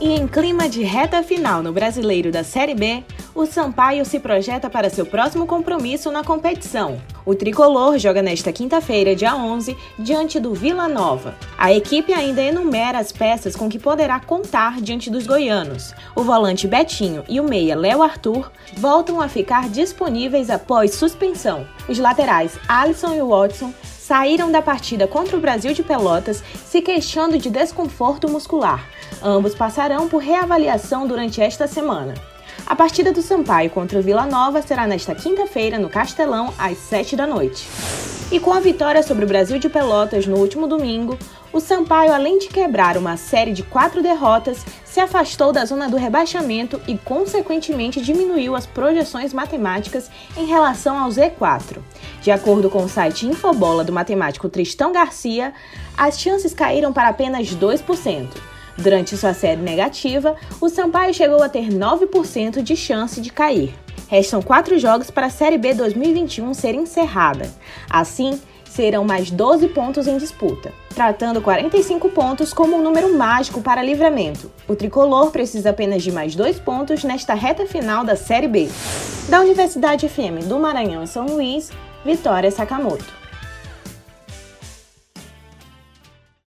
E em clima de reta final no Brasileiro da Série B, o Sampaio se projeta para seu próximo compromisso na competição. O tricolor joga nesta quinta-feira, dia 11, diante do Vila Nova. A equipe ainda enumera as peças com que poderá contar diante dos goianos. O volante Betinho e o meia Léo Arthur voltam a ficar disponíveis após suspensão. Os laterais Alisson e Watson saíram da partida contra o Brasil de Pelotas se queixando de desconforto muscular. Ambos passarão por reavaliação durante esta semana. A partida do Sampaio contra o Vila Nova será nesta quinta-feira no Castelão, às 7 da noite. E com a vitória sobre o Brasil de Pelotas no último domingo, o Sampaio, além de quebrar uma série de quatro derrotas, se afastou da zona do rebaixamento e, consequentemente, diminuiu as projeções matemáticas em relação ao Z4. De acordo com o site Infobola do matemático Tristão Garcia, as chances caíram para apenas 2%. Durante sua série negativa, o Sampaio chegou a ter 9% de chance de cair. Restam quatro jogos para a Série B 2021 ser encerrada. Assim, serão mais 12 pontos em disputa, tratando 45 pontos como um número mágico para livramento. O tricolor precisa apenas de mais dois pontos nesta reta final da Série B. Da Universidade FM do Maranhão e São Luís, Vitória Sakamoto.